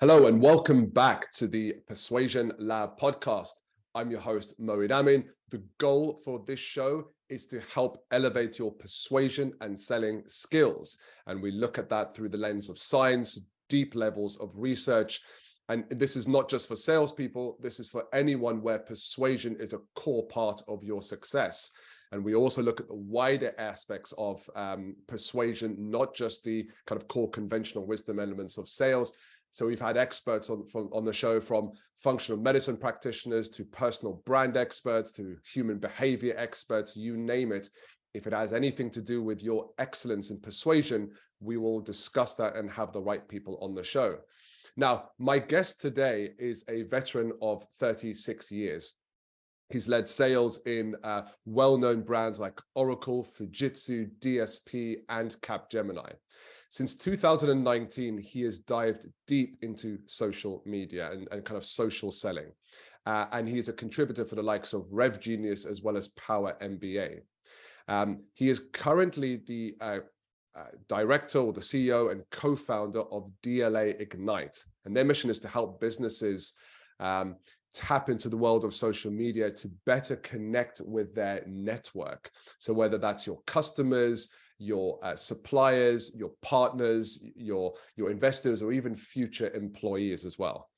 Hello and welcome back to the Persuasion Lab podcast. I'm your host, Moeed Amin. The goal for this show is to help elevate your persuasion and selling skills. And we look at that through the lens of science, deep levels of research. And this is not just for salespeople, this is for anyone where persuasion is a core part of your success. And we also look at the wider aspects of um, persuasion, not just the kind of core conventional wisdom elements of sales, so we've had experts on from, on the show from functional medicine practitioners to personal brand experts to human behavior experts, you name it. If it has anything to do with your excellence in persuasion, we will discuss that and have the right people on the show. Now, my guest today is a veteran of 36 years. He's led sales in uh, well known brands like Oracle, Fujitsu, DSP, and Capgemini. Since 2019, he has dived deep into social media and, and kind of social selling. Uh, and he is a contributor for the likes of RevGenius as well as PowerMBA. Um, he is currently the uh, uh, director or the CEO and co-founder of DLA Ignite, and their mission is to help businesses um, tap into the world of social media to better connect with their network. So whether that's your customers, your uh, suppliers, your partners, your your investors, or even future employees as well.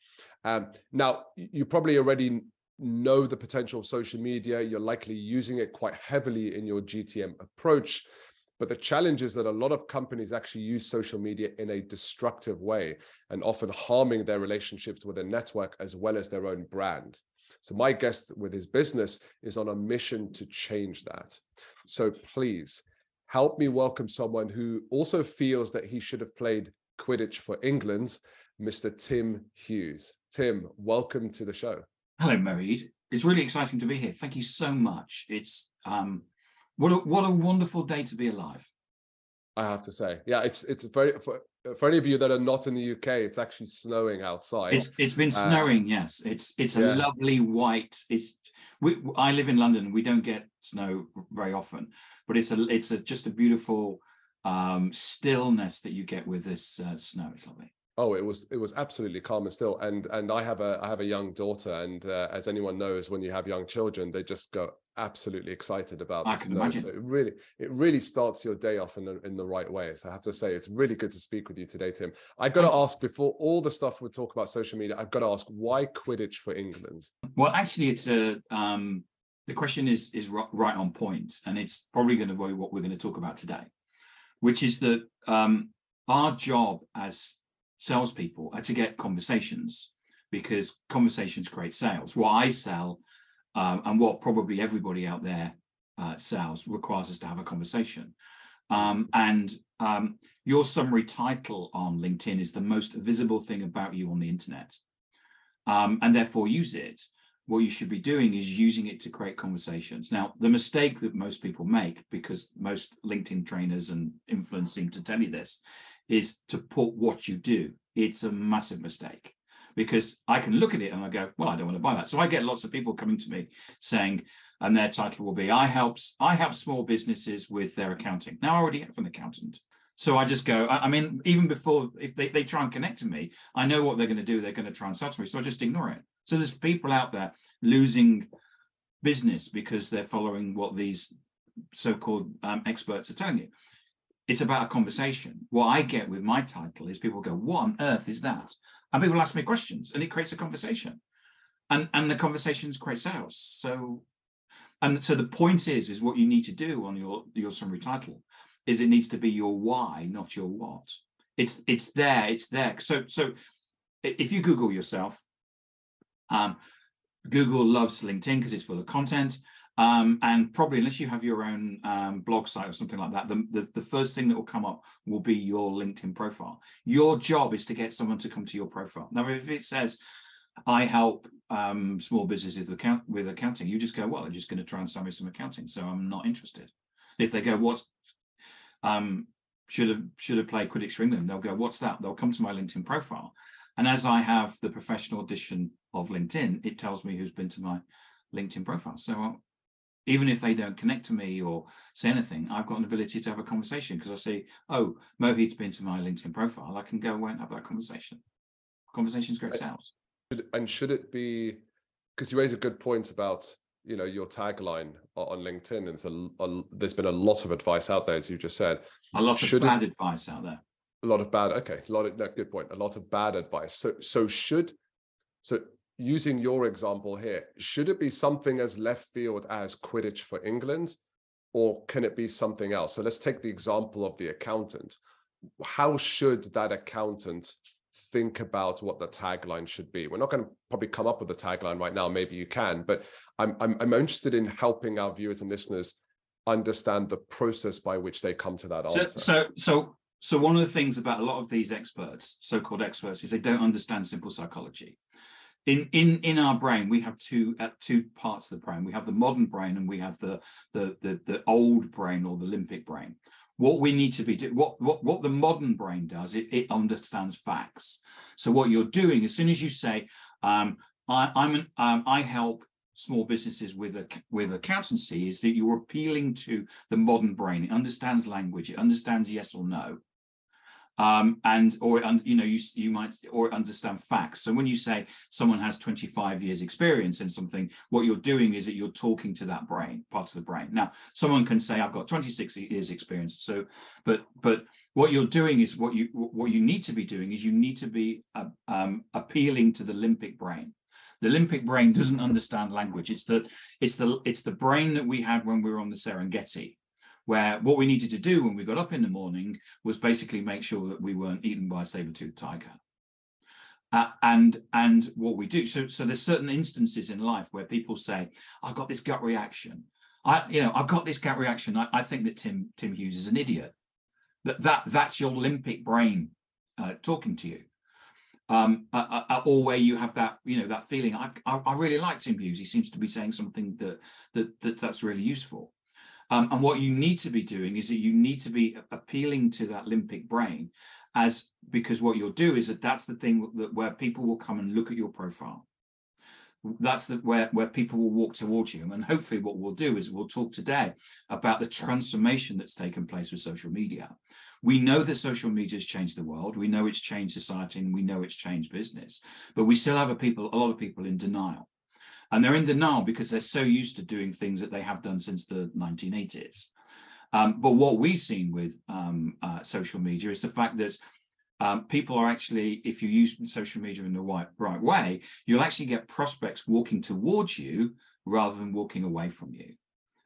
Um, now, you probably already know the potential of social media. You're likely using it quite heavily in your GTM approach. But the challenge is that a lot of companies actually use social media in a destructive way and often harming their relationships with a network as well as their own brand. So, my guest with his business is on a mission to change that. So, please help me welcome someone who also feels that he should have played Quidditch for England, Mr. Tim Hughes. Tim, welcome to the show. Hello, Moeed. It's really exciting to be here. Thank you so much. It's um, what a what a wonderful day to be alive. I have to say, yeah, it's it's very for, for any of you that are not in the UK, it's actually snowing outside. It's it's been uh, snowing. Uh, yes, it's it's a yeah. lovely white. It's we, I live in London. We don't get snow very often, but it's a it's a just a beautiful um, stillness that you get with this uh, snow. It's lovely. Oh, it was it was absolutely calm and still, and and I have a I have a young daughter, and uh, as anyone knows, when you have young children, they just go absolutely excited about I the snow. Imagine. So it really it really starts your day off in the in the right way. So I have to say, it's really good to speak with you today, Tim. I've got to ask before all the stuff we talk about social media. I've got to ask why Quidditch for England? Well, actually, it's a um, the question is is right on point, and it's probably going to be what we're going to talk about today, which is that um, our job as salespeople are to get conversations because conversations create sales. What I sell um, and what probably everybody out there uh, sells requires us to have a conversation. Um, and um, your summary title on LinkedIn is the most visible thing about you on the internet, um, and therefore use it what you should be doing is using it to create conversations. Now, the mistake that most people make, because most LinkedIn trainers and influencers seem to tell you this, is to put what you do. It's a massive mistake because I can look at it and I go, well, I don't want to buy that. So I get lots of people coming to me saying, and their title will be, I help I help small businesses with their accounting. Now I already have an accountant. So I just go, I, I mean, even before if they, they try and connect to me, I know what they're going to do. They're going to try and sell me. So I just ignore it. So there's people out there losing business because they're following what these so-called um, experts are telling you. It's about a conversation. What I get with my title is people go, "What on earth is that?" And people ask me questions, and it creates a conversation, and and the conversations create sales. So, and so the point is, is what you need to do on your your summary title is it needs to be your why, not your what. It's it's there. It's there. So so if you Google yourself, um, Google loves LinkedIn because it's full of content. Um, and probably unless you have your own um, blog site or something like that, the, the, the, first thing that will come up will be your LinkedIn profile. Your job is to get someone to come to your profile. Now, if it says, I help um, small businesses with, account, with accounting, you just go, well, I'm just going to try and sell me some accounting, so I'm not interested. If they go, what's um, should have should have played Quidditch for England, they'll go, what's that? They'll come to my LinkedIn profile and as I have the professional edition of LinkedIn, it tells me who's been to my LinkedIn profile. So uh, even if they don't connect to me or say anything, I've got an ability to have a conversation because I say, oh, Mohit's been to my LinkedIn profile. I can go away and have that conversation. Conversations create sales. And should it be because you raise a good point about you know your tagline on LinkedIn, and a, a, there's been a lot of advice out there, as you just said. A lot of bad it, advice out there. A lot of bad. Okay, a lot of no, good point. A lot of bad advice. So so should so using your example here, should it be something as left field as Quidditch for England, or can it be something else? So let's take the example of the accountant. How should that accountant think about what the tagline should be. We're not going to probably come up with a tagline right now. Maybe you can, but I'm, I'm, I'm interested in helping our viewers and listeners understand the process by which they come to that so, answer. So, so, so one of the things about a lot of these experts, so-called experts, is they don't understand simple psychology. In in in our brain, we have two uh, two parts of the brain. We have the modern brain, and we have the the the, the old brain or the limbic brain what we need to be do what what what the modern brain does it, it understands facts so what you're doing as soon as you say um, I, i'm an, um, i help small businesses with a with accountancy is that you're appealing to the modern brain it understands language it understands yes or no um, and or you know you you might or understand facts. So when you say someone has 25 years experience in something, what you're doing is that you're talking to that brain, parts of the brain. Now, someone can say I've got 26 years experience. So, but but what you're doing is what you what you need to be doing is you need to be uh, um, appealing to the limbic brain. The limbic brain doesn't understand language. It's the it's the it's the brain that we had when we were on the Serengeti where what we needed to do when we got up in the morning was basically make sure that we weren't eaten by a saber-toothed tiger. Uh, and and what we do so so there's certain instances in life where people say i've got this gut reaction i you know i've got this gut reaction i, I think that tim tim hughes is an idiot that that that's your limbic brain uh, talking to you um, or where you have that you know that feeling I, I, I really like tim hughes he seems to be saying something that that, that that's really useful. Um, and what you need to be doing is that you need to be appealing to that limbic brain as because what you'll do is that that's the thing that where people will come and look at your profile. That's the, where where people will walk towards you. And hopefully what we'll do is we'll talk today about the transformation that's taken place with social media we know that social media has changed the world we know it's changed society and we know it's changed business but we still have a people a lot of people in denial and they're in denial because they're so used to doing things that they have done since the 1980s. Um, but what we've seen with um, uh, social media is the fact that um, people are actually, if you use social media in the right, right way, you'll actually get prospects walking towards you rather than walking away from you.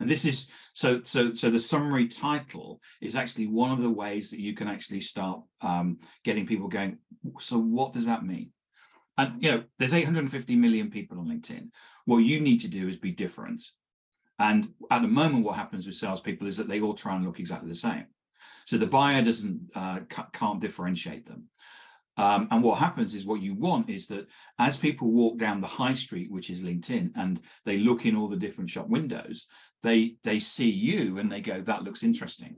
And this is so so so the summary title is actually one of the ways that you can actually start um, getting people going. So what does that mean? And you know, there's 850 million people on LinkedIn. What you need to do is be different. And at the moment, what happens with salespeople is that they all try and look exactly the same. So the buyer doesn't uh, can't differentiate them. Um, and what happens is what you want is that as people walk down the high street, which is LinkedIn, and they look in all the different shop windows, they they see you and they go, that looks interesting.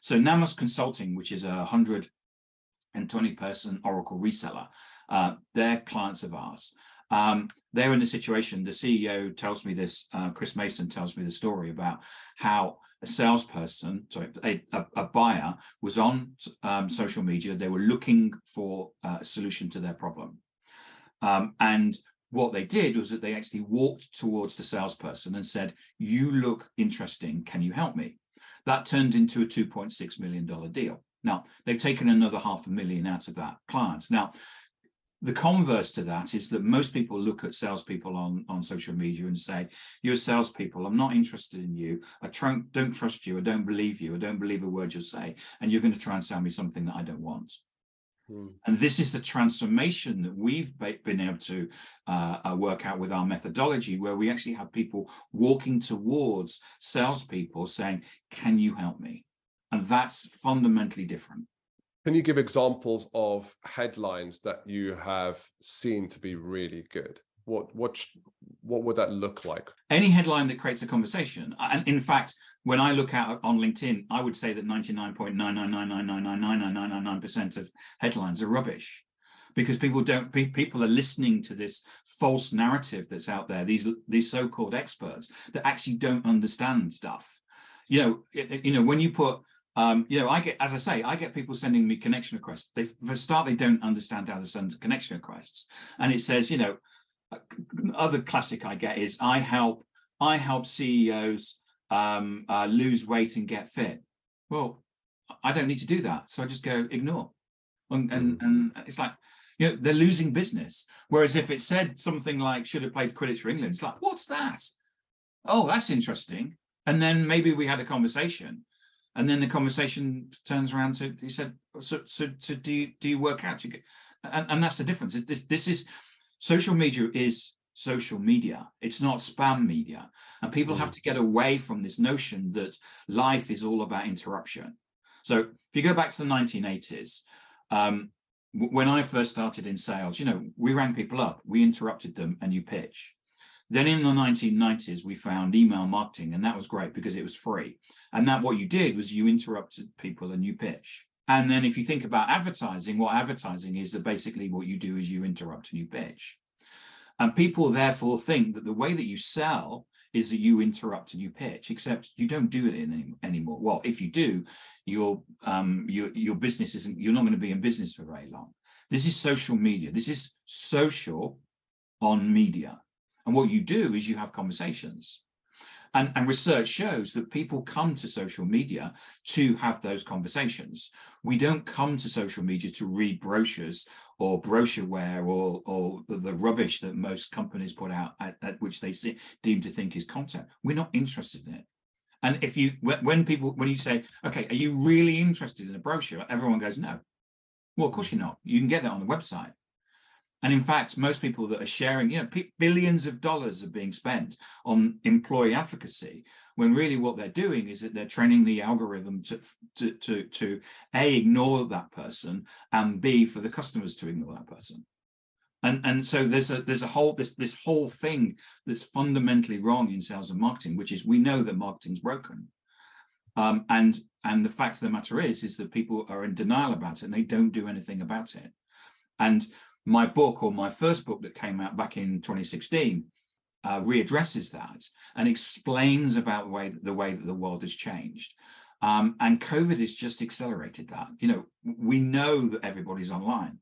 So Namos Consulting, which is a 120 person Oracle reseller, uh, they're clients of ours. Um, they're in a situation, the CEO tells me this, uh, Chris Mason tells me the story about how a salesperson, sorry, a, a, a buyer was on um, social media. They were looking for a solution to their problem. Um, and what they did was that they actually walked towards the salesperson and said, You look interesting. Can you help me? That turned into a $2.6 million deal. Now, they've taken another half a million out of that client. Now, the converse to that is that most people look at salespeople on, on social media and say, You're salespeople, I'm not interested in you. I tr- don't trust you. I don't believe you. I don't believe a word you say. And you're going to try and sell me something that I don't want. Hmm. And this is the transformation that we've been able to uh, uh, work out with our methodology, where we actually have people walking towards salespeople saying, Can you help me? And that's fundamentally different. Can you give examples of headlines that you have seen to be really good? What what what would that look like? Any headline that creates a conversation. And in fact, when I look out on LinkedIn, I would say that 99.999999999% of headlines are rubbish because people don't people are listening to this false narrative that's out there these these so-called experts that actually don't understand stuff you know it, you know when you put um, you know, I get, as I say, I get people sending me connection requests. They, for a start, they don't understand how to send connection requests, and it says, you know, uh, other classic I get is I help, I help CEOs um, uh, lose weight and get fit. Well, I don't need to do that, so I just go ignore, and and, hmm. and it's like, you know, they're losing business. Whereas if it said something like should have played Quidditch for England, it's like, what's that? Oh, that's interesting. And then maybe we had a conversation and then the conversation turns around to he said so so, so do you do you work out you and, and that's the difference this this is social media is social media it's not spam media and people mm. have to get away from this notion that life is all about interruption so if you go back to the 1980s um, when i first started in sales you know we rang people up we interrupted them and you pitch then in the 1990s, we found email marketing, and that was great because it was free. And that what you did was you interrupted people and you pitch. And then if you think about advertising, what advertising is that basically what you do is you interrupt and you pitch. And people therefore think that the way that you sell is that you interrupt and you pitch, except you don't do it any, anymore. Well, if you do, your um, your your business isn't. You're not going to be in business for very long. This is social media. This is social on media. And what you do is you have conversations. And, and, research shows that people come to social media to have those conversations. We don't come to social media to read brochures or brochureware or, or the, the rubbish that most companies put out at, at which they see, deem to think is content. We're not interested in it. And if you, when people, when you say, okay, are you really interested in a brochure? Everyone goes, no. Well, of course you're not. You can get that on the website. And in fact, most people that are sharing, you know, billions of dollars are being spent on employee advocacy, when really what they're doing is that they're training the algorithm to, to, to, to A, ignore that person, and B, for the customers to ignore that person. And, and so there's a there's a whole this this whole thing that's fundamentally wrong in sales and marketing, which is we know that marketing's broken. Um, and and the fact of the matter is, is that people are in denial about it and they don't do anything about it. And my book or my first book that came out back in 2016 uh, readdresses that and explains about the way, the way that the world has changed. Um, and COVID has just accelerated that. You know, we know that everybody's online.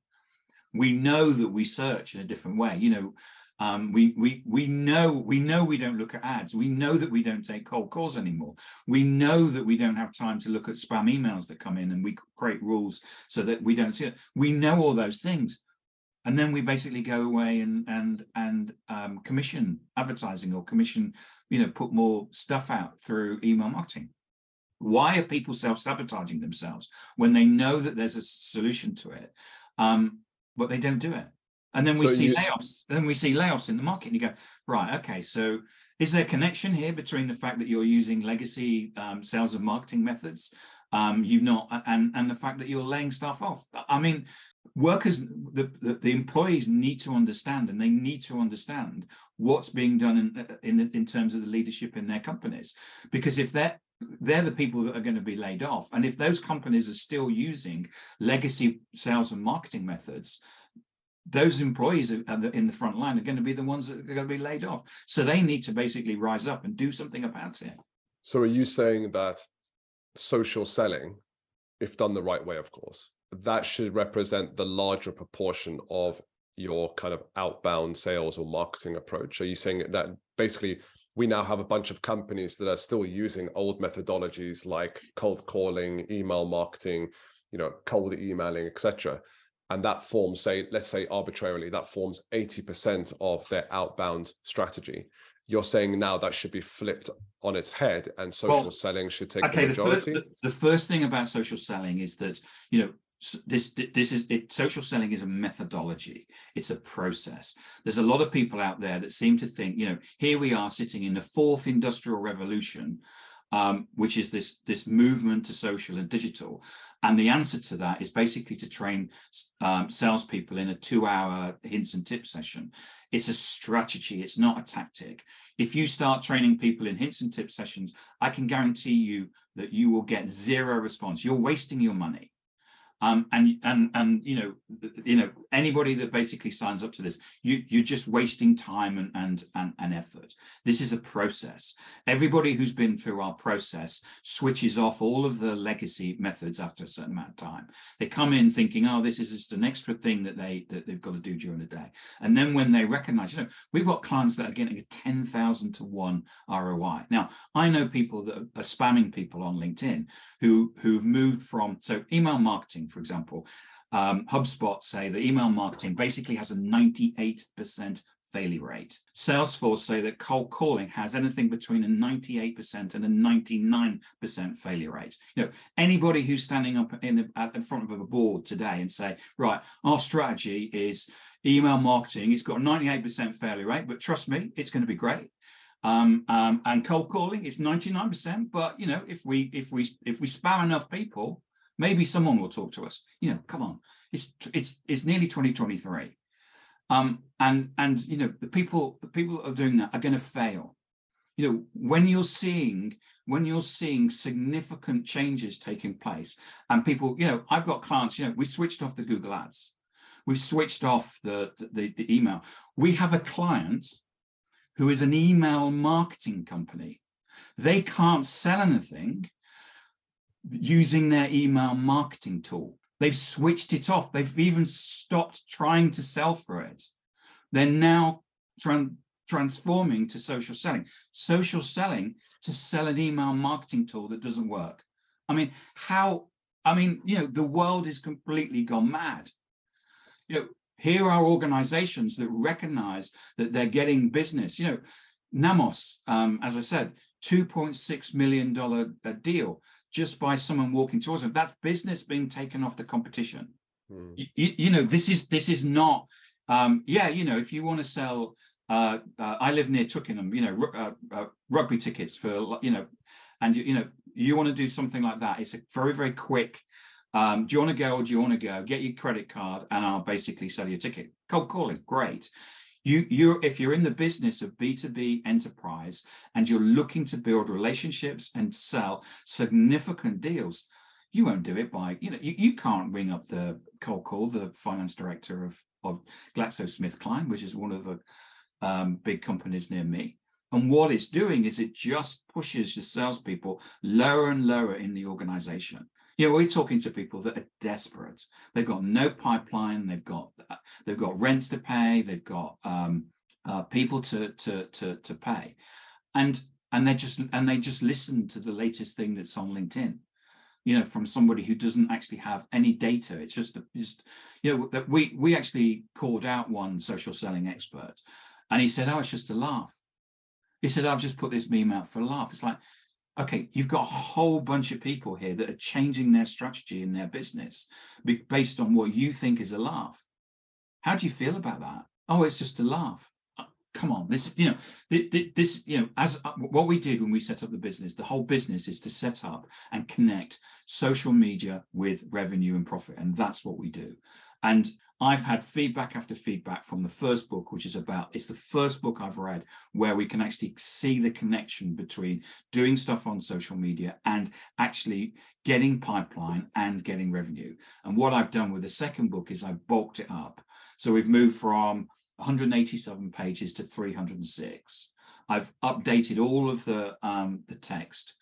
We know that we search in a different way. You know, um, we we we know we know we don't look at ads. We know that we don't take cold calls anymore. We know that we don't have time to look at spam emails that come in, and we create rules so that we don't see it. We know all those things, and then we basically go away and and and um, commission advertising or commission you know put more stuff out through email marketing. Why are people self-sabotaging themselves when they know that there's a solution to it um, but they don't do it? And then we so see you... layoffs then we see layoffs in the market and you go right okay so is there a connection here between the fact that you're using legacy um, sales and marketing methods um, you've not and and the fact that you're laying stuff off? I mean workers the, the, the employees need to understand and they need to understand what's being done in uh, in, in terms of the leadership in their companies. Because if they're they're the people that are going to be laid off and if those companies are still using legacy sales and marketing methods those employees in the front line are going to be the ones that are going to be laid off. So they need to basically rise up and do something about it. So are you saying that social selling if done the right way of course that should represent the larger proportion of your kind of outbound sales or marketing approach? Are you saying that basically we now have a bunch of companies that are still using old methodologies like cold calling, email marketing, you know, cold emailing, etc. And that forms, say, let's say arbitrarily, that forms 80% of their outbound strategy. You're saying now that should be flipped on its head and social well, selling should take okay, the majority? The the, the first thing about social selling is that, you know, this this is it, social selling is a methodology. It's a process. There's a lot of people out there that seem to think you know here we are sitting in the fourth industrial revolution um, which is this this movement to social and digital. And the answer to that is basically to train um, salespeople in a two-hour hints and tips session. It's a strategy. It's not a tactic. If you start training people in hints and tips sessions i can guarantee you that you will get zero response. You're wasting your money Um, and and and you know you know anybody that basically signs up to this, you you're just wasting time and and and, and effort. This is a process. Everybody who's been through our process switches off all of the legacy methods after a certain amount of time. They come in thinking, oh, this is just an extra thing that they that they've got to do during the day. And then when they recognize, you know, we've got clients that are getting a 10,000 to one ROI. Now, I know people that are spamming people on LinkedIn who who've moved from so email marketing for example, um, HubSpot say that email marketing basically has a 98% failure rate. Salesforce say that cold calling has anything between a 98% and a 99% failure rate. You know, anybody who's standing up in the, at, in front of a board today and say, right, our strategy is email marketing. It's got a 98% failure rate, but trust me, it's going to be great. Um, um, and cold calling is 99%. But you know, if we if we if we spam enough people, Maybe someone will talk to us. You know, come on. It's it's it's nearly 2023. Um, and and you know, the people the people that are doing that are going to fail. You know, when you're seeing when you're seeing significant changes taking place and people, you know, I've got clients, you know, we switched off the Google ads. We've switched off the, the, the email. We have a client who is an email marketing company. They can't sell anything using their email marketing tool. They've switched it off. They've even stopped trying to sell for it. They're now transforming to social selling. Social selling to sell an email marketing tool that doesn't work. I mean, how? I mean, you know, the world is completely gone mad. You know, here are organizations that recognize that they're getting business. You know, Namos, um, as I said, $2.6 million deal just by someone walking towards them. That's business being taken off the competition. Hmm. You, you, know, this is this is not. Um, yeah, you know, if you want to sell, uh, uh, I live near Twickenham. You know, uh, uh, rugby tickets for you know, and you, you know, you want to do something like that. It's a very very quick. Um, do you want to go or do you want to go? Get your credit card and I'll basically sell you a ticket. Cold calling, great you you if you're in the business of b2b enterprise and you're looking to build relationships and sell significant deals you won't do it by you know you, you can't ring up the cold call the finance director of of glaxosmithkline which is one of the um, big companies near me. And what it's doing is it just pushes the salespeople lower and lower in the organization you know, we're talking to people that are desperate. They've got no pipeline. They've got uh, they've got rents to pay. They've got um, uh, people to to to to pay, and and they just and they just listen to the latest thing that's on LinkedIn. You know, from somebody who doesn't actually have any data. It's just a, just you know that we we actually called out one social selling expert, and he said, "Oh, it's just a laugh." He said, "I've just put this meme out for a laugh." It's like okay, you've got a whole bunch of people here that are changing their strategy in their business based on what you think is a laugh. How do you feel about that? Oh, it's just a laugh. Uh, come on, this, you know, this, you know, as uh, what we did when we set up the business, the whole business is to set up and connect social media with revenue and profit. And that's what we do. And I've had feedback after feedback from the first book, which is about it's the first book I've read where we can actually see the connection between doing stuff on social media and actually getting pipeline and getting revenue. And what I've done with the second book is I've bulked it up. So we've moved from 187 pages to 306. I've updated all of the um, the text,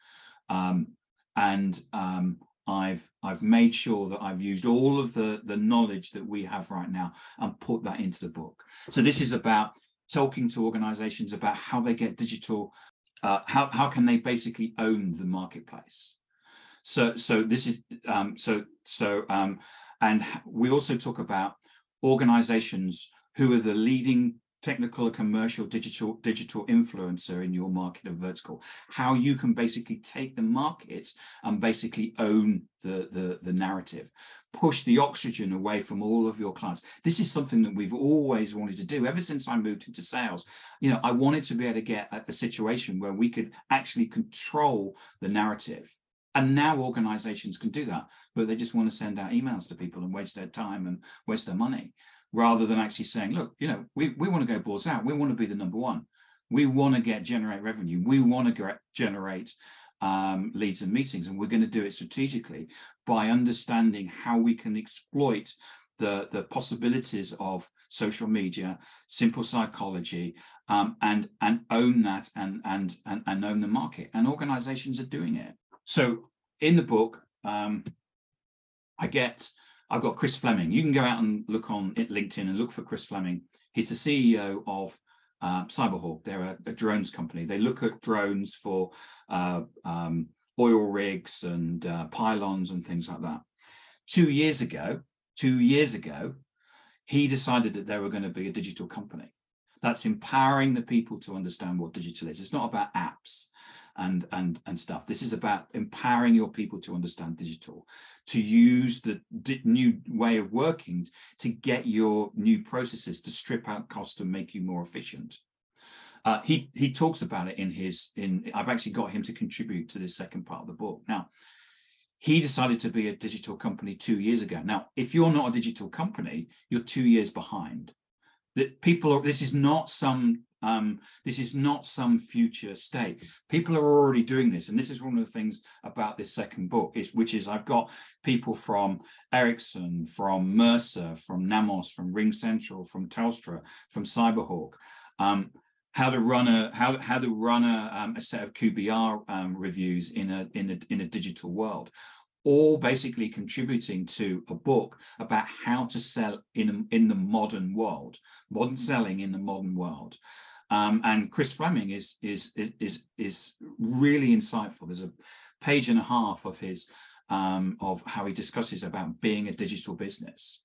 um, and um, I've I've made sure that I've used all of the the knowledge that we have right now and put that into the book. So this is about talking to organizations about how they get digital, uh, how how can they basically own the marketplace. So so this is um, so so um, and we also talk about organizations who are the leading technical or commercial digital digital influencer in your market and vertical. How you can basically take the market and basically own the, the the narrative. Push the oxygen away from all of your clients. This is something that we've always wanted to do ever since i moved into sales. You know i wanted to be able to get a, a situation where we could actually control the narrative. And now organizations can do that but they just want to send out emails to people and waste their time and waste their money rather than actually saying, look, you know, we, we want to go balls out. We want to be the number one. We want to get generate revenue. We want to get, generate um, leads and meetings, and we're going to do it strategically by understanding how we can exploit the, the possibilities of social media, simple psychology, um, and and own that and, and and and own the market. And organizations are doing it. So in the book, um, I get I've got Chris Fleming. You can go out and look on LinkedIn and look for Chris Fleming. He's the CEO of uh, Cyberhawk. They're a, a, drones company. They look at drones for uh, um, oil rigs and uh, pylons and things like that. Two years ago, two years ago, he decided that they were going to be a digital company. That's empowering the people to understand what digital is. It's not about apps and and and stuff. This is about empowering your people to understand digital, to use the new way of working to get your new processes to strip out cost and make you more efficient. Uh, he he talks about it in his in. I've actually got him to contribute to this second part of the book. Now, he decided to be a digital company two years ago. Now, if you're not a digital company, you're two years behind. That people are. This is not some um, this is not some future state. People are already doing this, and this is one of the things about this second book, is which is I've got people from Ericsson, from Mercer, from Namos, from RingCentral, from Telstra, from Cyberhawk. Um, how to run a how how to run a, um, a set of QBR um, reviews in a in a in a digital world all basically contributing to a book about how to sell in in the modern world modern selling in the modern world um, and Chris Fleming is, is, is, is, really insightful. There's a page and a half of his um, of how he discusses about being a digital business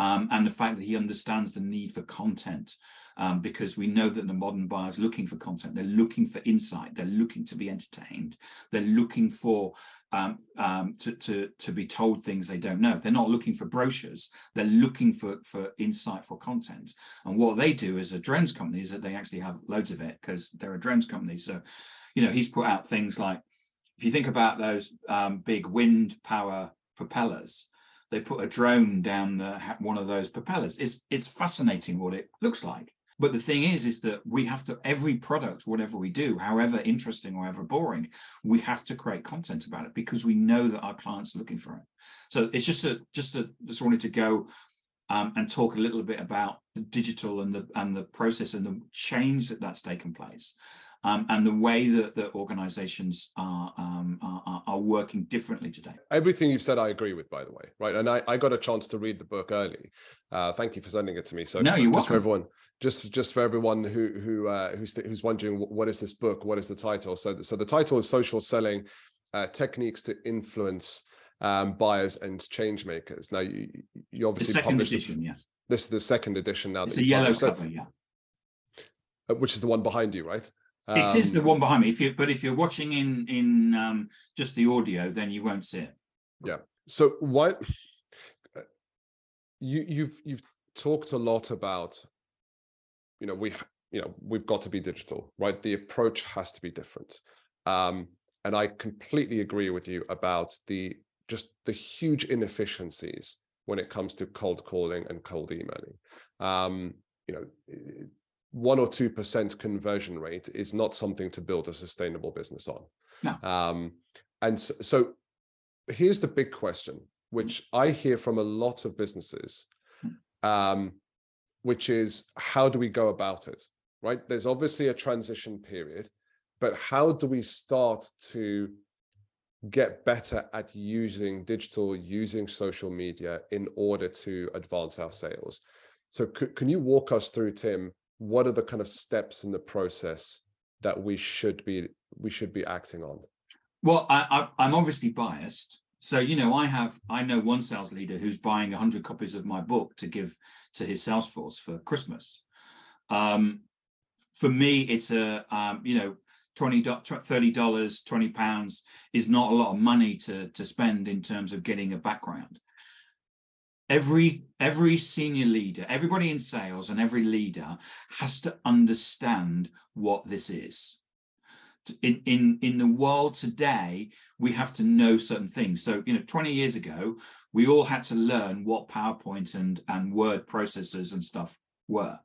um, and the fact that he understands the need for content um, because we know that the modern buyer is looking for content. They're looking for insight. They're looking to be entertained. They're looking for um, um, to, to, to be told things they don't know. They're not looking for brochures. They're looking for, for insightful content. And what they do as a drones company is that they actually have loads of it because they're a drones company. So, you know, he's put out things like, if you think about those um, big wind power propellers, they put a drone down the one of those propellers. It's it's fascinating what it looks like. But the thing is, is that we have to every product, whatever we do, however interesting or ever boring, we have to create content about it because we know that our clients are looking for it. So it's just a just a just wanted to go um, and talk a little bit about the digital and the and the process and the change that that's taken place um, and the way that the organizations are, um, are, are working differently today. Everything you've said, I agree with, by the way, right? And I, I got a chance to read the book early. Uh, thank you for sending it to me. So no, you're just welcome. for everyone, just just for everyone who who uh, who's who's wondering what is this book? What is the title? So so the title is Social Selling: uh, Techniques to Influence um, Buyers and Change Makers. Now you, you obviously the second published edition, yes. This is the second edition now. It's a yellow cover, yeah. Uh, which is the one behind you, right? It is the um, one behind me. If you but if you're watching in in um, just the audio, then you won't see it. Yeah. So what you you've you've talked a lot about, you know, we you know we've got to be digital, right? The approach has to be different. Um, and I completely agree with you about the just the huge inefficiencies when it comes to cold calling and cold emailing. Um, you know, one or two percent conversion rate is not something to build a sustainable business on. No. Um, and so, so, here's the big question, which I hear from a lot of businesses, hmm. um, which is how do we go about it? Right? There's obviously a transition period, but how do we start to get better at using digital, using social media in order to advance our sales? So, c- can you walk us through, Tim? What are the kind of steps in the process that we should be we should be acting on? Well I, I i'm obviously biased. So you know i have i know one sales leader who's buying 100 copies of my book to give to his sales force for christmas. Um for me it's a um you know 20 30 dollars 20 pounds is not a lot of money to to spend in terms of getting a background every every senior leader everybody in sales and every leader has to understand what this is. In in in the world today we have to know certain things. So you know 20 years ago we all had to learn what powerpoint and and word processors and stuff were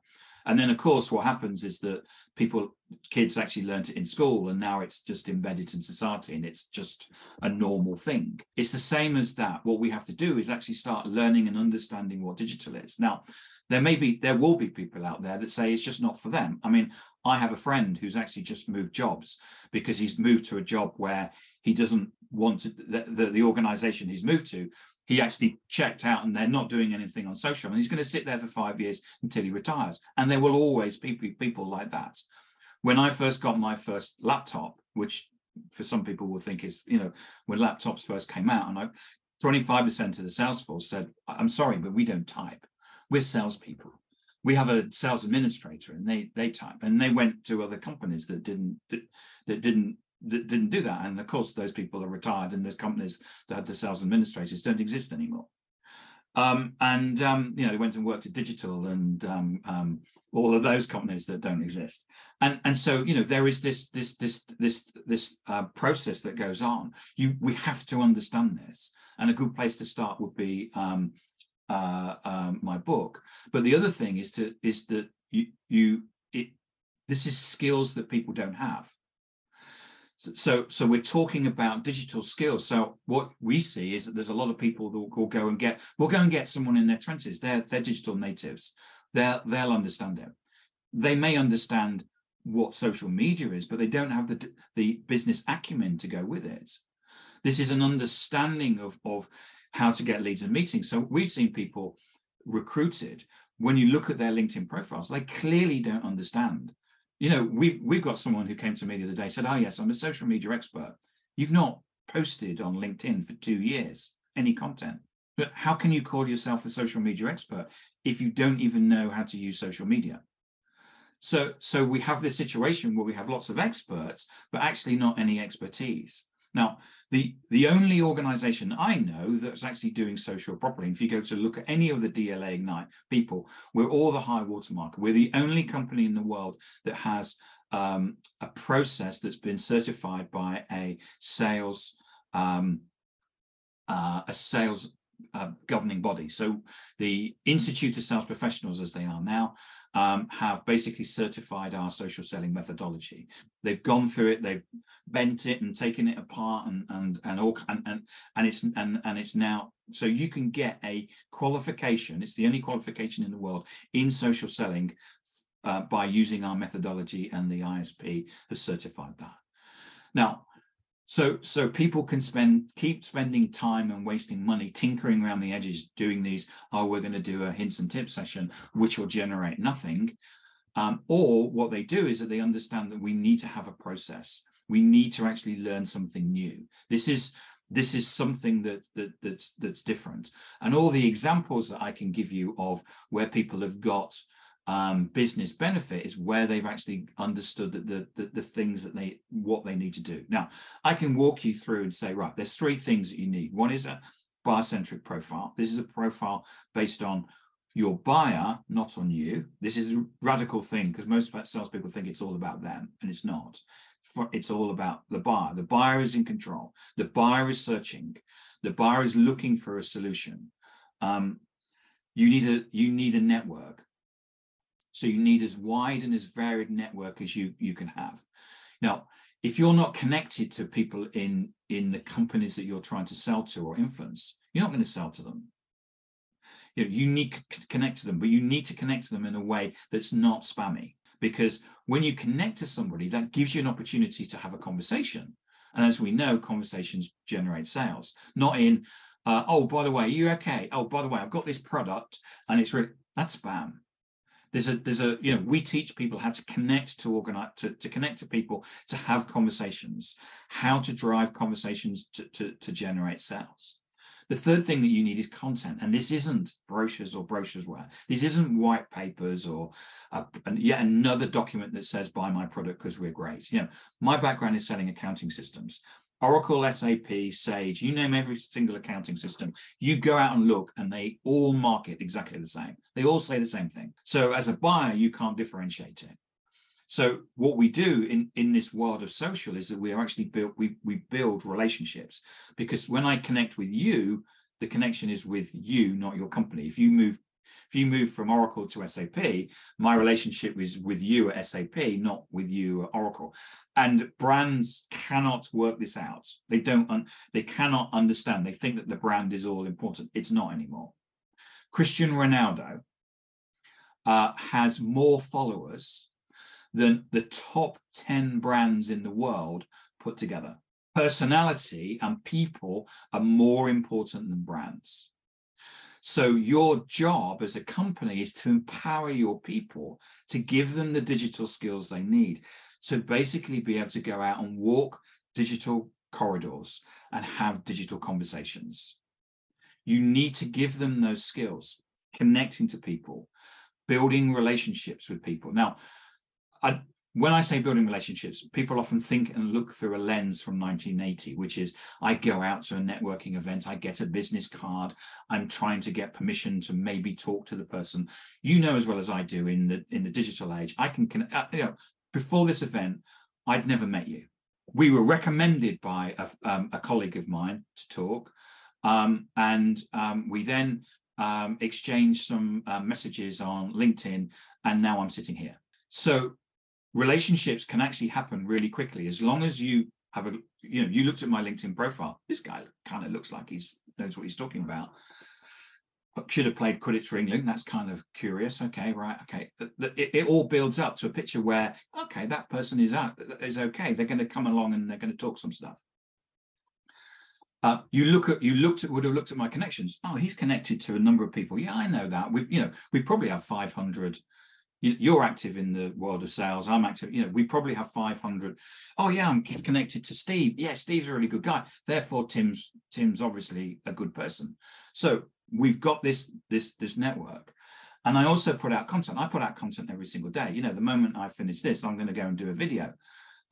And then, of course, what happens is that people, kids actually learnt it in school, and now it's just embedded in society and it's just a normal thing. It's the same as that. What we have to do is actually start learning and understanding what digital is. Now, there may be, there will be people out there that say it's just not for them. I mean, I have a friend who's actually just moved jobs because he's moved to a job where he doesn't want to, the, the, the organization he's moved to he actually checked out and they're not doing anything on social. And he's going to sit there for five years until he retires. And there will always be people like that. When i first got my first laptop which for some people will think is you know when laptops first came out and i 25% of the sales force said i'm sorry but we don't type. We're salespeople. We have a sales administrator and they they type. And they went to other companies that didn't that didn't that didn't do that. And of course, those people are retired, and the companies that had the sales administrators don't exist anymore. Um, and um, you know, they went and worked at digital and um, um, all of those companies that don't exist. And and so you know, there is this this this this this uh, process that goes on. You we have to understand this, and a good place to start would be um, uh, um, my book. But the other thing is to is that you you it this is skills that people don't have so so we're talking about digital skills. So what we see is that there's a lot of people that will go and get we'll go and get someone in their 20s they're they're digital natives. They'll they'll understand it. They may understand what social media is but they don't have the the business acumen to go with it. This is an understanding of of how to get leads and meetings. So we've seen people recruited. When you look at their linkedin profiles they clearly don't understand you know, we've we've got someone who came to me the other day said, "Oh yes, I'm a social media expert. You've not posted on LinkedIn for two years any content, but how can you call yourself a social media expert if you don't even know how to use social media?" So so we have this situation where we have lots of experts, but actually not any expertise. Now, the, the only organization I know that's actually doing social properly, if you go to look at any of the DLA Ignite people, we're all the high watermark. We're the only company in the world that has um, a process that's been certified by a sales um, uh, a sales uh, governing body. So the Institute of Sales Professionals, as they are now, um, have basically certified our social selling methodology. They've gone through it, they've bent it and taken it apart, and and and all and and, and it's and and it's now so you can get a qualification. It's the only qualification in the world in social selling uh, by using our methodology, and the ISP has certified that. Now, so so people can spend keep spending time and wasting money tinkering around the edges doing these oh we're going to do a hints and tips session which will generate nothing. Um, or what they do is that they understand that we need to have a process. We need to actually learn something new. This is this is something that, that that's that's different. And all the examples that i can give you of where people have got um, business benefit is where they've actually understood that the, the, the things that they what they need to do. Now, I can walk you through and say, right, there's three things that you need. One is a buyer-centric profile. This is a profile based on your buyer, not on you. This is a radical thing because most salespeople think it's all about them, and it's not. It's all about the buyer. The buyer is in control. The buyer is searching. The buyer is looking for a solution. Um, you need a you need a network so you need as wide and as varied network as you, you can have. Now, if you're not connected to people in, in the companies that you're trying to sell to or influence, you're not going to sell to them. You, know, you need to connect to them, but you need to connect to them in a way that's not spammy. Because when you connect to somebody, that gives you an opportunity to have a conversation. And as we know, conversations generate sales, not in, uh, oh, by the way, are you okay? Oh, by the way, I've got this product and it's really, that's spam there's a there's a you know we teach people how to connect to organize to, to connect to people to have conversations how to drive conversations to, to, to generate sales. The third thing that you need is content and this isn't brochures or brochuresware this isn't white papers or a, yet another document that says buy my product because we're great. You know my background is selling accounting systems Oracle, SAP, Sage, you name every single accounting system, you go out and look and they all market exactly the same. They all say the same thing. So as a buyer, you can't differentiate it. So what we do in, in this world of social is that we are actually built, we, we build relationships because when I connect with you, the connection is with you, not your company. If you move If you move from Oracle to SAP, my relationship is with you at SAP, not with you at Oracle. And brands cannot work this out. They don't. Un- they cannot understand. They think that the brand is all important. It's not anymore. Cristiano Ronaldo uh, has more followers than the top 10 brands in the world put together. Personality and people are more important than brands. So, your job as a company is to empower your people to give them the digital skills they need to basically be able to go out and walk digital corridors and have digital conversations. You need to give them those skills, connecting to people, building relationships with people. Now, I, when I say building relationships, people often think and look through a lens from 1980, which is I go out to a networking event, I get a business card, I'm trying to get permission to maybe talk to the person. You know as well as I do in the in the digital age, I can, can uh, you know before this event, I'd never met you. We were recommended by a, um, a colleague of mine to talk, um, and um, we then um, exchanged some uh, messages on LinkedIn, and now I'm sitting here. So relationships can actually happen really quickly as long as you have a you know you looked at my linkedin profile this guy kind of looks like he's knows what he's talking about should have played Quidditch for England. That's kind of curious. Okay, right. Okay, it, it, all builds up to a picture where okay, that person is out is okay. They're going to come along and they're going to talk some stuff. Uh, you look at you looked at would have looked at my connections. Oh, he's connected to a number of people. Yeah, I know that. We you know we probably have 500 you're active in the world of sales i'm active you know we probably have 500 oh yeah i'm connected to steve. Yeah steve's a really good guy. Therefore tim's tim's obviously a good person. So we've got this this this network. And i also put out content. I put out content every single day. You know the moment i finish this i'm going to go and do a video.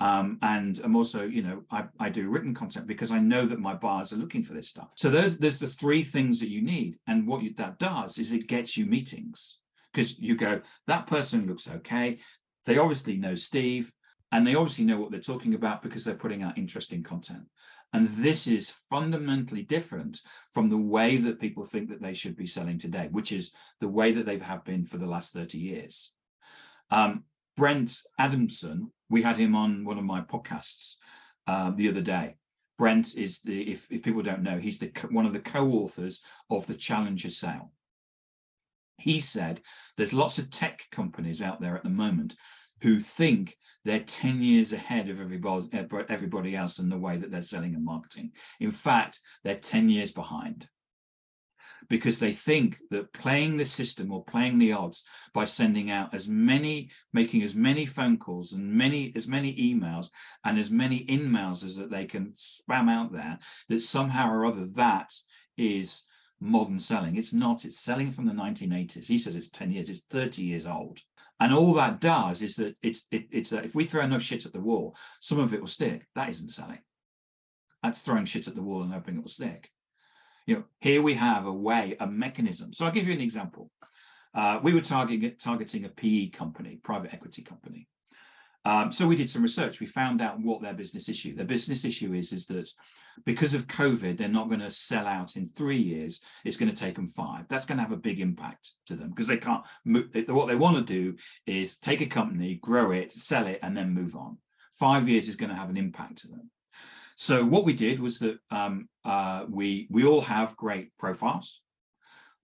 Um, and i'm also you know I, I do written content because i know that my buyers are looking for this stuff. So those there's the three things that you need. And what you, that does is it gets you meetings because you go, that person looks okay. They obviously know Steve and they obviously know what they're talking about because they're putting out interesting content. And this is fundamentally different from the way that people think that they should be selling today, which is the way that they have been for the last 30 years. Um, Brent Adamson, we had him on one of my podcasts uh, the other day. Brent is the, if, if people don't know, he's the one of the co-authors of the Challenger Sale. He said there's lots of tech companies out there at the moment who think they're 10 years ahead of everybody, eh, everybody else in the way that they're selling and marketing. In fact, they're 10 years behind because they think that playing the system or playing the odds by sending out as many making as many phone calls and many as many emails and as many in-mails as that they can spam out there that somehow or other that is modern selling. It's not, it's selling from the 1980s. He says it's 10 years, it's 30 years old. And all that does is that it's it, it's a, if we throw enough shit at the wall, some of it will stick. That isn't selling. That's throwing shit at the wall and hoping it will stick. You know, here we have a way, a mechanism. So I'll give you an example. Uh, we were targeting targeting a PE company, private equity company. Um, so we did some research. We found out what their business issue. Their business issue is is that because of COVID, they're not going to sell out in three years. It's going to take them five. That's going to have a big impact to them because they can't. Move, what they want to do is take a company, grow it, sell it, and then move on. Five years is going to have an impact to them. So what we did was that um, uh, we we all have great profiles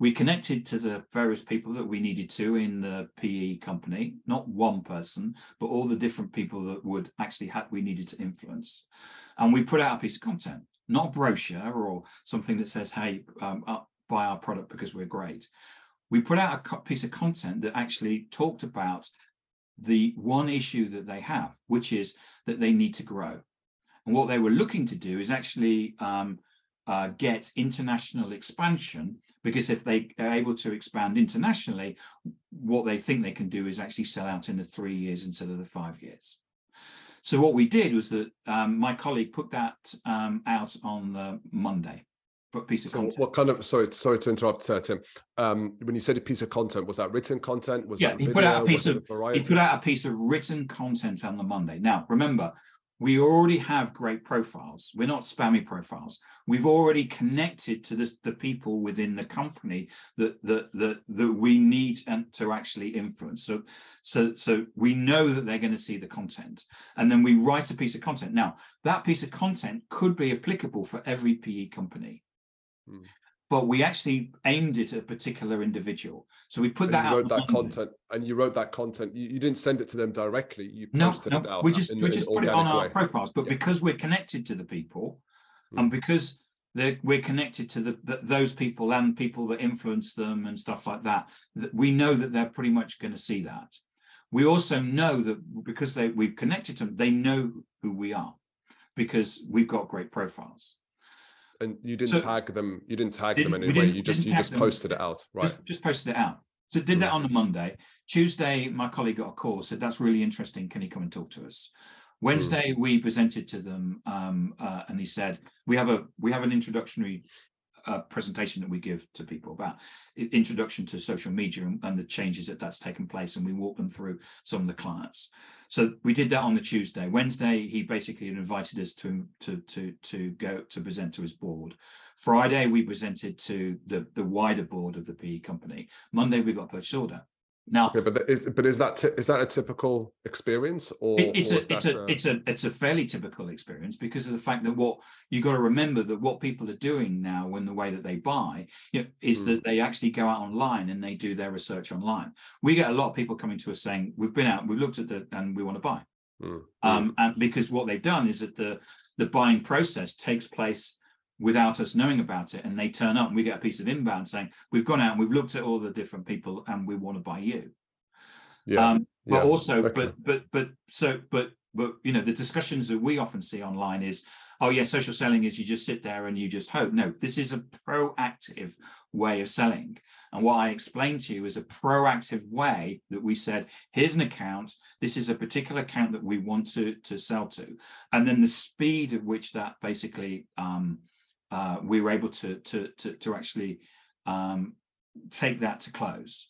we connected to the various people that we needed to in the PE company, not one person, but all the different people that would actually have we needed to influence. And we put out a piece of content, not a brochure or something that says, hey, um, buy our product because we're great. We put out a piece of content that actually talked about the one issue that they have, which is that they need to grow. And what they were looking to do is actually um, uh, get international expansion because if they are able to expand internationally, what they think they can do is actually sell out in the three years instead of the five years. So what we did was that um, my colleague put that um, out on the Monday. Put piece of so content. What kind of sorry sorry to interrupt, uh, Tim. Um, when you said a piece of content, was that written content? Was yeah, he put out a piece of he put out a piece of written content on the Monday. Now remember, we already have great profiles. We're not spammy profiles. We've already connected to this, the people within the company that that that that we need and to actually influence. So so so we know that they're going to see the content, and then we write a piece of content. Now that piece of content could be applicable for every PE company. Hmm but we actually aimed it at a particular individual. So we put and that you out. wrote that content, and you wrote that content. You, you, didn't send it to them directly. You posted no, no, it out. We just we just put it on our way. profiles, but yeah. because we're connected to the people, mm. and because we're connected to the, the, those people and people that influence them and stuff like that, that we know that they're pretty much going to see that. We also know that because they we've connected to them, they know who we are because we've got great profiles and you didn't so, tag them you didn't tag didn't, them anyway you just you just posted it out right? just, just, posted it out. So did that on a monday. Tuesday my colleague got a call said that's really interesting. Can he come and talk to us? Wednesday mm. we presented to them um, uh, and he said we have a we have an introductory uh, presentation that we give to people about introduction to social media and, and the changes that that's taken place and we walk them through some of the clients so we did that on the Tuesday. Wednesday, he basically invited us to to to to go to present to his board. Friday, we presented to the the wider board of the PE company. Monday, we got purchase order. Now, okay, but is but is that is that a typical experience, or it's or a it's a, a, it's a it's a fairly typical experience because of the fact that what you got to remember that what people are doing now, when the way that they buy, you know, is mm. that they actually go out online and they do their research online. We get a lot of people coming to us saying, "We've been out, we've looked at the, and we want to buy." Mm. Um, and because what they've done is that the the buying process takes place without us knowing about it and they turn up and we get a piece of inbound saying we've gone out and we've looked at all the different people and we want to buy you yeah um, but yeah. also okay. but but but so but but you know the discussions that we often see online is oh yeah social selling is you just sit there and you just hope no this is a proactive way of selling and what i explained to you is a proactive way that we said here's an account this is a particular account that we want to to sell to and then the speed at which that basically um, uh, we were able to to to, to actually um, take that to close.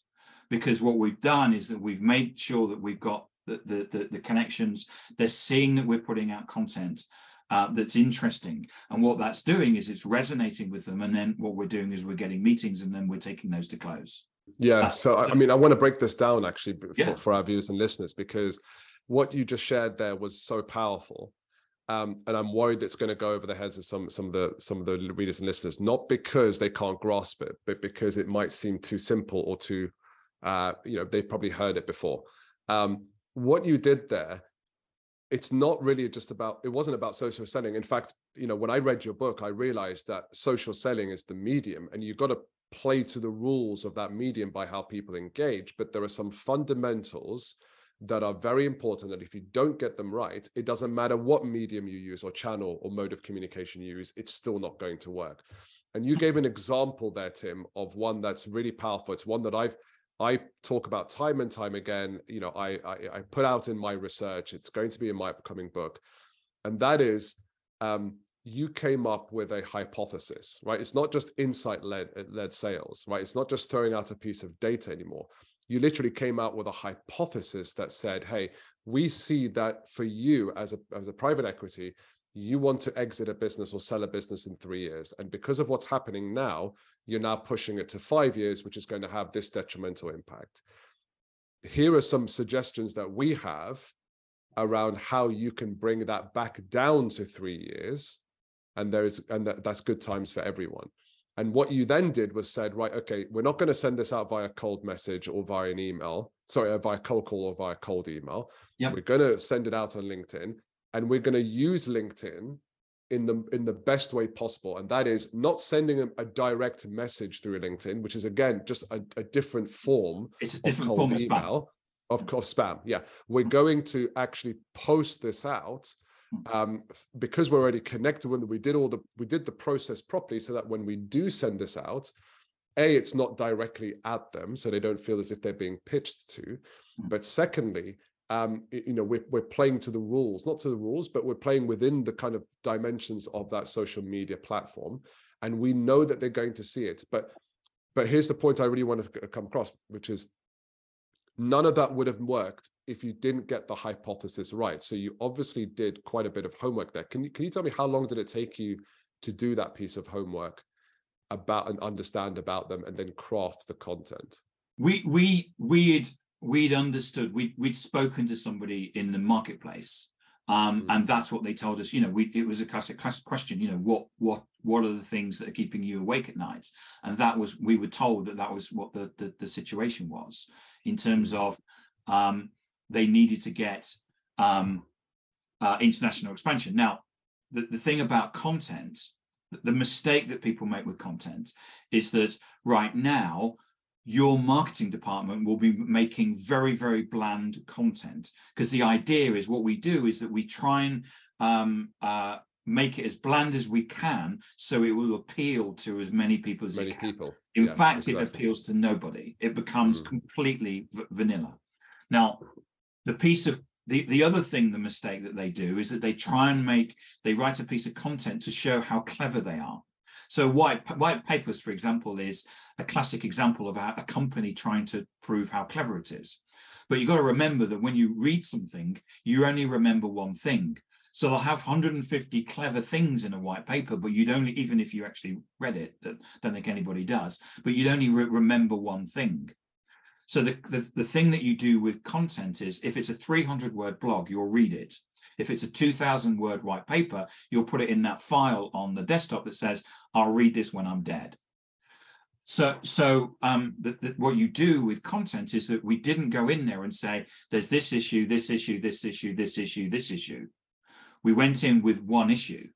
Because what we've done is that we've made sure that we've got the the, the, the connections. They're seeing that we're putting out content uh, that's interesting. And what that's doing is it's resonating with them and then what we're doing is we're getting meetings and then we're taking those to close. Yeah uh, so I, I mean i want to break this down actually for, yeah. for our viewers and listeners because what you just shared there was so powerful um, and I'm worried it's going to go over the heads of some some of the some of the readers and listeners, not because they can't grasp it, but because it might seem too simple or too, uh, you know, they've probably heard it before. Um, what you did there, it's not really just about. It wasn't about social selling. In fact, you know, when I read your book, I realized that social selling is the medium, and you've got to play to the rules of that medium by how people engage. But there are some fundamentals that are very important that if you don't get them right it doesn't matter what medium you use or channel or mode of communication you use it's still not going to work. And you gave an example there tim of one that's really powerful. It's one that i've i talk about time and time again. You know i i, I put out in my research. It's going to be in my upcoming book. And that is um, you came up with a hypothesis right? It's not just insight led led sales right? It's not just throwing out a piece of data anymore you literally came out with a hypothesis that said, hey, we see that for you as a, as a private equity, you want to exit a business or sell a business in three years. And because of what's happening now, you're now pushing it to five years, which is going to have this detrimental impact. Here are some suggestions that we have around how you can bring that back down to three years. And there is, and that, that's good times for everyone. And what you then did was said, right, okay, we're not going to send this out via cold message or via an email, sorry, uh, via cold call or via cold email. Yep. We're going to send it out on LinkedIn and we're going to use LinkedIn in the in the best way possible and that is not sending a, a direct message through linkedin which is again just a, a different form it's a different form of email spam. of course spam yeah we're going to actually post this out. Um, because we're already connected when we did all the we did the process properly so that when we do send this out a it's not directly at them so they don't feel as if they're being pitched to. Hmm. but secondly um, you know we're, we're playing to the rules not to the rules but we're playing within the kind of dimensions of that social media platform and we know that they're going to see it. But but here's the point i really want to come across which is none of that would have worked if you didn't get the hypothesis right. So you obviously did quite a bit of homework there. Can you can you tell me how long did it take you to do that piece of homework about and understand about them and then craft the content? We we we'd we'd understood we we'd spoken to somebody in the marketplace um, mm. and that's what they told us you know we it was a classic classic question you know what what what are the things that are keeping you awake at night and that was we were told that that was what the the, the situation was in terms of um, they needed to get um, uh, international expansion. Now the, the thing about content the mistake that people make with content is that right now your marketing department will be making very very bland content. Because the idea is what we do is that we try and um, uh, make it as bland as we can so it will appeal to as many people as many people in yeah, fact exactly. it appeals to nobody. It becomes mm. completely vanilla. Now the piece of the, the other thing the mistake that they do is that they try and make they write a piece of content to show how clever they are. So white white papers for example is a classic example of a, a company trying to prove how clever it is. But you've got to remember that when you read something you only remember one thing so they'll have 150 clever things in a white paper, but you'd only, even if you actually read it, that don't think anybody does, but you'd only re- remember one thing. So the, the, the thing that you do with content is if it's a 300 word blog, you'll read it. If it's a 2000 word white paper, you'll put it in that file on the desktop that says, I'll read this when I'm dead. So, so um, the, the, what you do with content is that we didn't go in there and say, there's this issue, this issue, this issue, this issue, this issue. We went in with one issue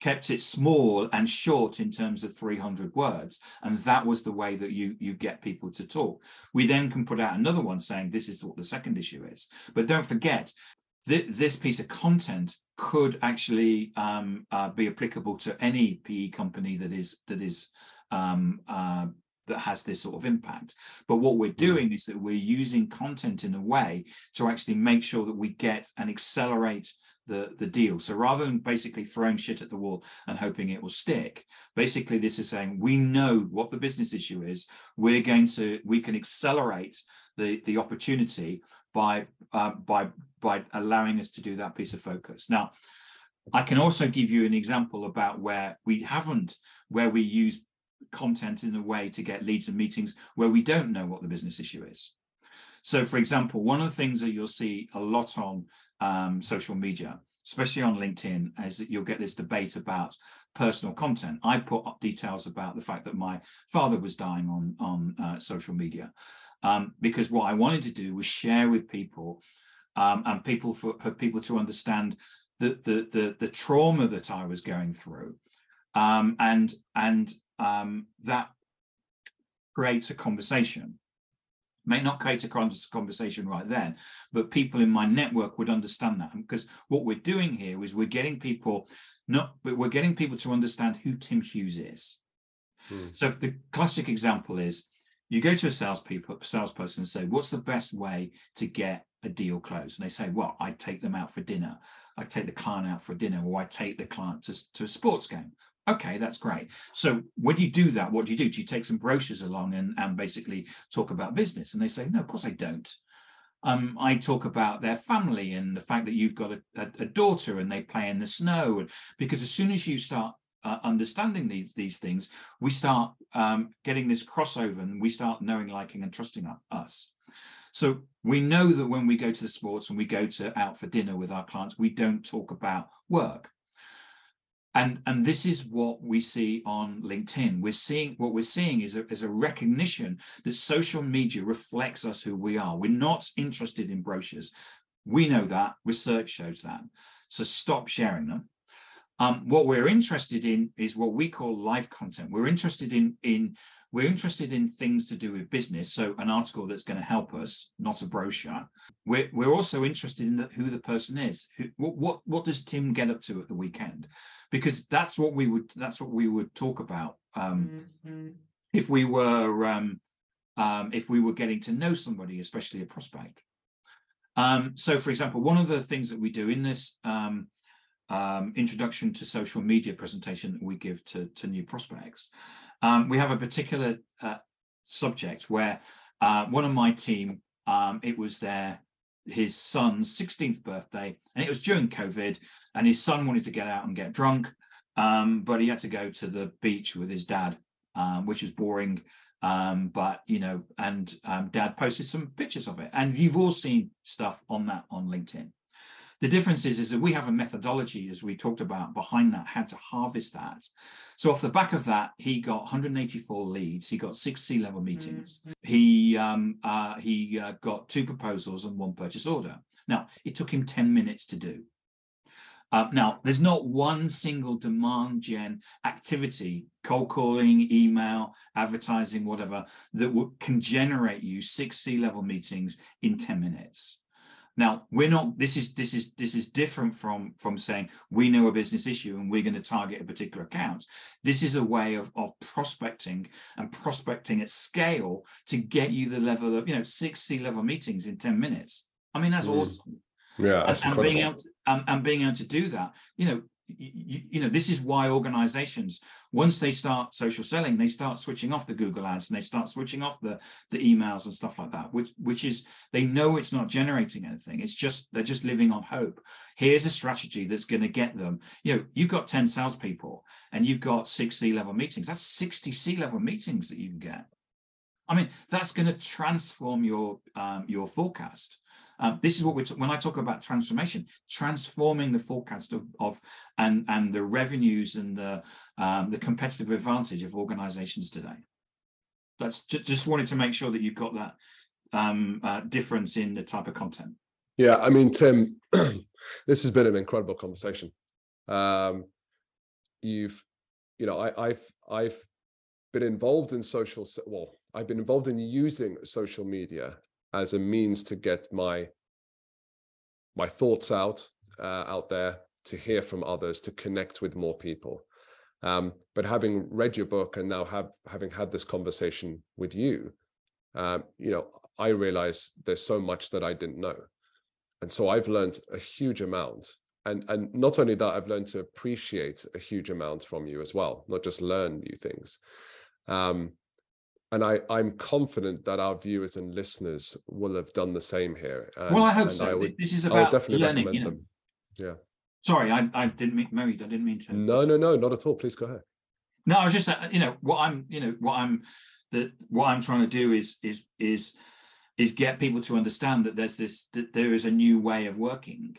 kept it small and short in terms of 300 words and that was the way that you you get people to talk we then can put out another one saying this is what the second issue is but don't forget th- this piece of content could actually um, uh, be applicable to any pe company that is that is um, uh, that has this sort of impact. But what we're hmm. doing is that we're using content in a way to actually make sure that we get and accelerate the, the deal. So rather than basically throwing shit at the wall and hoping it will stick, basically this is saying we know what the business issue is. We're going to we can accelerate the the opportunity by uh, by by allowing us to do that piece of focus. Now, I can also give you an example about where we haven't where we use content in a way to get leads and meetings where we don't know what the business issue is. So, for example, one of the things that you'll see a lot on um, social media, especially on LinkedIn, is that you'll get this debate about personal content. I put up details about the fact that my father was dying on on uh, social media um, because what I wanted to do was share with people um, and people for, for, people to understand the, the the the trauma that I was going through, um, and and um, that creates a conversation may not create a conversation right then, but people in my network would understand that. Because what we're doing here is we're getting people not, but we're getting people to understand who Tim Hughes is. Hmm. So if the classic example is you go to a salespeople, salesperson and say, what's the best way to get a deal closed? And they say, well, I take them out for dinner. I take the client out for dinner, or I take the client to, to a sports game. Okay, that's great. So when you do that, what do you do? Do you take some brochures along and, and basically talk about business? And they say, no, of course I don't. Um, I talk about their family and the fact that you've got a, a, a daughter and they play in the snow. Because as soon as you start uh, understanding these, these things, we start um, getting this crossover and we start knowing, liking, and trusting us. So we know that when we go to the sports and we go to out for dinner with our clients, we don't talk about work and and this is what we see on linkedin. We're seeing what we're seeing is a, is a recognition that social media reflects us who we are. We're not interested in brochures. We know that. Research shows that. So stop sharing them. Um, what we're interested in is what we call live content. We're interested in in we're interested in things to do with business so an article that's going to help us not a brochure we're, we're also interested in the, who the person is who, what, what what does tim get up to at the weekend because that's what we would that's what we would talk about um, mm-hmm. if we were um, um, if we were getting to know somebody, especially a prospect. Um, so, for example, one of the things that we do in this um, um, introduction to social media presentation that we give to, to new prospects, we have a particular uh, subject where uh, one of my team Um, it was their his son's 16th birthday, and it was during COVID, and his son wanted to get out and get drunk, um, but he had to go to the beach with his dad, um, which was boring. Um, but you know, and um, dad posted some pictures of it, and you've all seen stuff on that on LinkedIn. The difference is, is that we have a methodology, as we talked about, behind that, how to harvest that. So off the back of that, he got 184 leads. He got six C-level meetings. Mm-hmm. He um, uh, he uh, got two proposals and one purchase order. Now it took him 10 minutes to do. Uh, now, there's not one single demand gen activity, cold calling, email, advertising, whatever, that can generate you six C-level meetings in 10 minutes. Now we're not. This is this is this is different from from saying we know a business issue and we're going to target a particular account. This is a way of of prospecting and prospecting at scale to get you the level of you know six C-level meetings in ten minutes. I mean that's mm. awesome. Yeah, and, and being able to, and, and being able to do that, you know, you, you, know this is why organizations once they start social selling they start switching off the google ads and they start switching off the the emails and stuff like that which which is they know it's not generating anything. It's just they're just living on hope. Here's a strategy that's going to get them you know you've got 10 salespeople and you've got six c-level meetings. That's 60 c-level meetings that you can get. I mean that's going to transform your um, your forecast um, this is what we're when I talk about transformation, transforming the forecast of, of and and the revenues and the um, the competitive advantage of organizations today. That's just, just wanted to make sure that you've got that um, uh, difference in the type of content. Yeah, I mean, Tim, this has been an incredible conversation. Um, you've, you know, I, I've I've been involved in social. Well, I've been involved in using social media as a means to get my my thoughts out uh, out there to hear from others to connect with more people. Um, but having read your book and now have having had this conversation with you um, you know i realize there's so much that i didn't know. And so i've learned a huge amount. And and not only that i've learned to appreciate a huge amount from you as well not just learn new things. Um, and I, I'm confident that our viewers and listeners will have done the same here. And, well, I hope so. I would, this is about definitely learning. You know. Them. Yeah. Sorry, I, I didn't mean Mary. I didn't mean to. No, no, no, not at all. Please go ahead. No, I was just, uh, you know, what I'm, you know, what I'm, that what I'm trying to do is, is, is, is get people to understand that there's this, that there is a new way of working,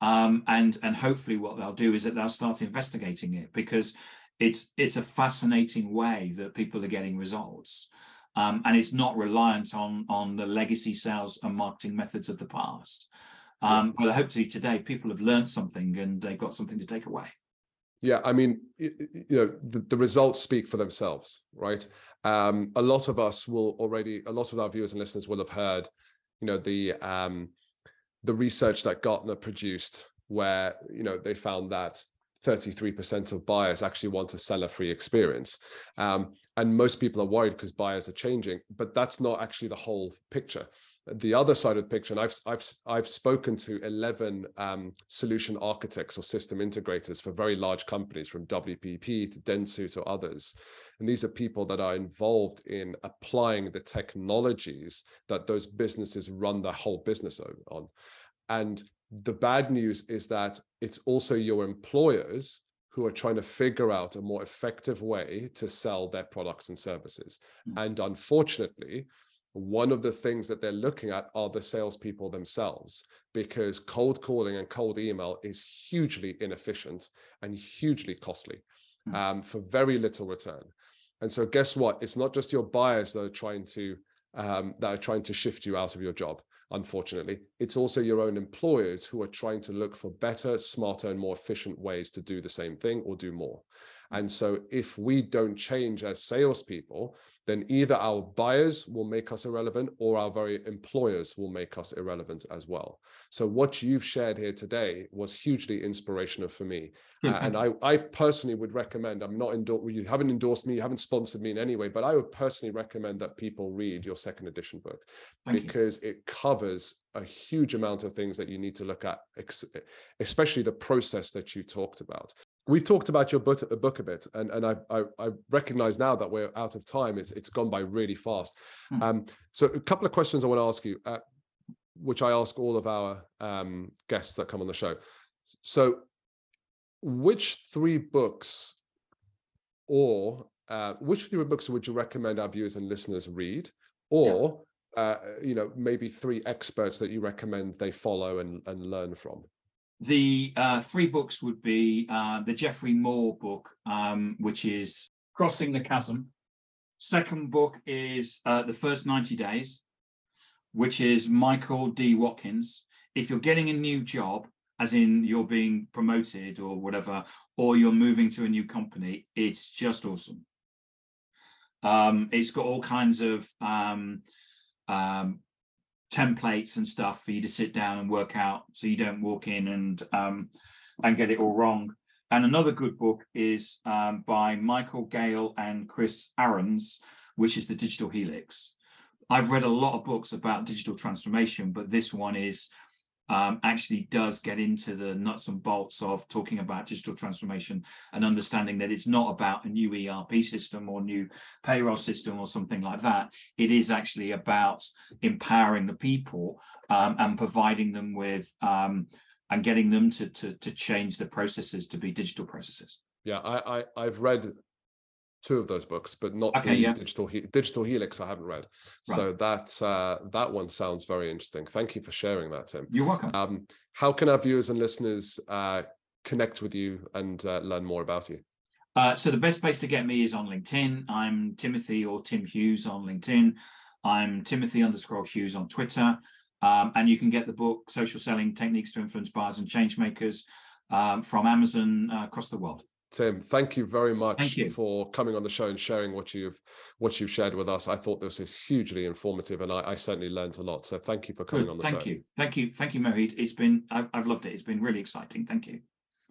um, and and hopefully what they'll do is that they'll start investigating it because it's it's a fascinating way that people are getting results um, and it's not reliant on on the legacy sales and marketing methods of the past. Um, but hopefully today people have learned something and they've got something to take away. Yeah i mean you know the, the results speak for themselves right? Um, a lot of us will already a lot of our viewers and listeners will have heard you know the um, the research that gartner produced where you know they found that 33% of buyers actually want a seller-free experience. Um, and most people are worried because buyers are changing, but that's not actually the whole picture. The other side of the picture, and I've I've I've spoken to 11 um, solution architects or system integrators for very large companies, from WPP to Dentsu to others, and these are people that are involved in applying the technologies that those businesses run their whole business on. And the bad news is that it's also your employers who are trying to figure out a more effective way to sell their products and services. Mm. And unfortunately, one of the things that they're looking at are the salespeople themselves, because cold calling and cold email is hugely inefficient and hugely costly mm. um, for very little return. And so, guess what? It's not just your buyers that are trying to um, that are trying to shift you out of your job unfortunately. It's also your own employers who are trying to look for better, smarter, and more efficient ways to do the same thing or do more. And so if we don't change as salespeople, then either our buyers will make us irrelevant or our very employers will make us irrelevant as well. So what you've shared here today was hugely inspirational for me. uh, and I, I personally would recommend, I'm not endorsed, you haven't endorsed me, you haven't sponsored me in any way, but I would personally recommend that people read your second edition book Thank because you. it covers a huge amount of things that you need to look at, especially the process that you talked about. We've talked about your book, book a bit, and and I, I, I recognize now that we're out of time. It's it's gone by really fast. Hmm. Um, so a couple of questions I want to ask you, uh, which I ask all of our um, guests that come on the show. So, which three books, or uh, which three books would you recommend our viewers and listeners read, or yeah. uh, you know maybe three experts that you recommend they follow and and learn from? The uh, three books would be uh, the Geoffrey Moore book, um, which is Crossing the Chasm. Second book is uh, The First 90 Days, which is Michael D. Watkins. If you're getting a new job, as in you're being promoted or whatever, or you're moving to a new company, it's just awesome. Um, it's got all kinds of um, um, templates and stuff for you to sit down and work out so you don't walk in and um, and get it all wrong. And another good book is um, by Michael Gale and Chris Aarons, which is the Digital Helix. I've read a lot of books about digital transformation, but this one is um, actually does get into the nuts and bolts of talking about digital transformation and understanding that it's not about a new ERP system or new payroll system or something like that. It is actually about empowering the people um, and providing them with um, and getting them to, to to change the processes to be digital processes. Yeah, I, I I've read two of those books, but not okay, the yeah. digital digital helix. I haven't read, right. so that uh, that one sounds very interesting. Thank you for sharing that, Tim. You're welcome. Um, how can our viewers and listeners uh, connect with you and uh, learn more about you? Uh, so the best place to get me is on LinkedIn. I'm Timothy or Tim Hughes on LinkedIn. I'm Timothy underscore Hughes on Twitter. Um, and you can get the book Social Selling Techniques to Influence Buyers and Changemakers um, from Amazon uh, across the world. Tim, thank you very much you. for coming on the show and sharing what you've what you've shared with us. I thought this was hugely informative, and I, I certainly learned a lot. So thank you for coming Good. on the thank show. Thank you, thank you, thank you, Moeed. It's been I've, I've loved it. It's been really exciting. Thank you,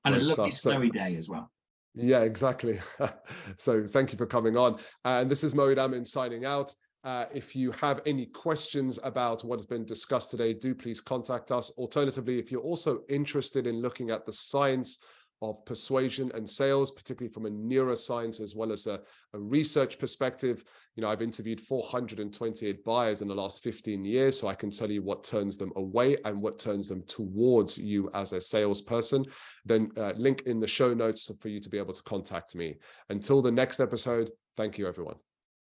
and Great a lovely stuff. snowy so, day as well. Yeah, exactly. so thank you for coming on. And this is Moeed Amin signing out. Uh, if you have any questions about what has been discussed today, do please contact us. Alternatively, if you're also interested in looking at the science of persuasion and sales, particularly from a neuroscience as well as a, a, research perspective. You know, I've interviewed 428 buyers in the last 15 years, so I can tell you what turns them away and what turns them towards you as a salesperson. Then uh, link in the show notes for you to be able to contact me. Until the next episode, thank you, everyone.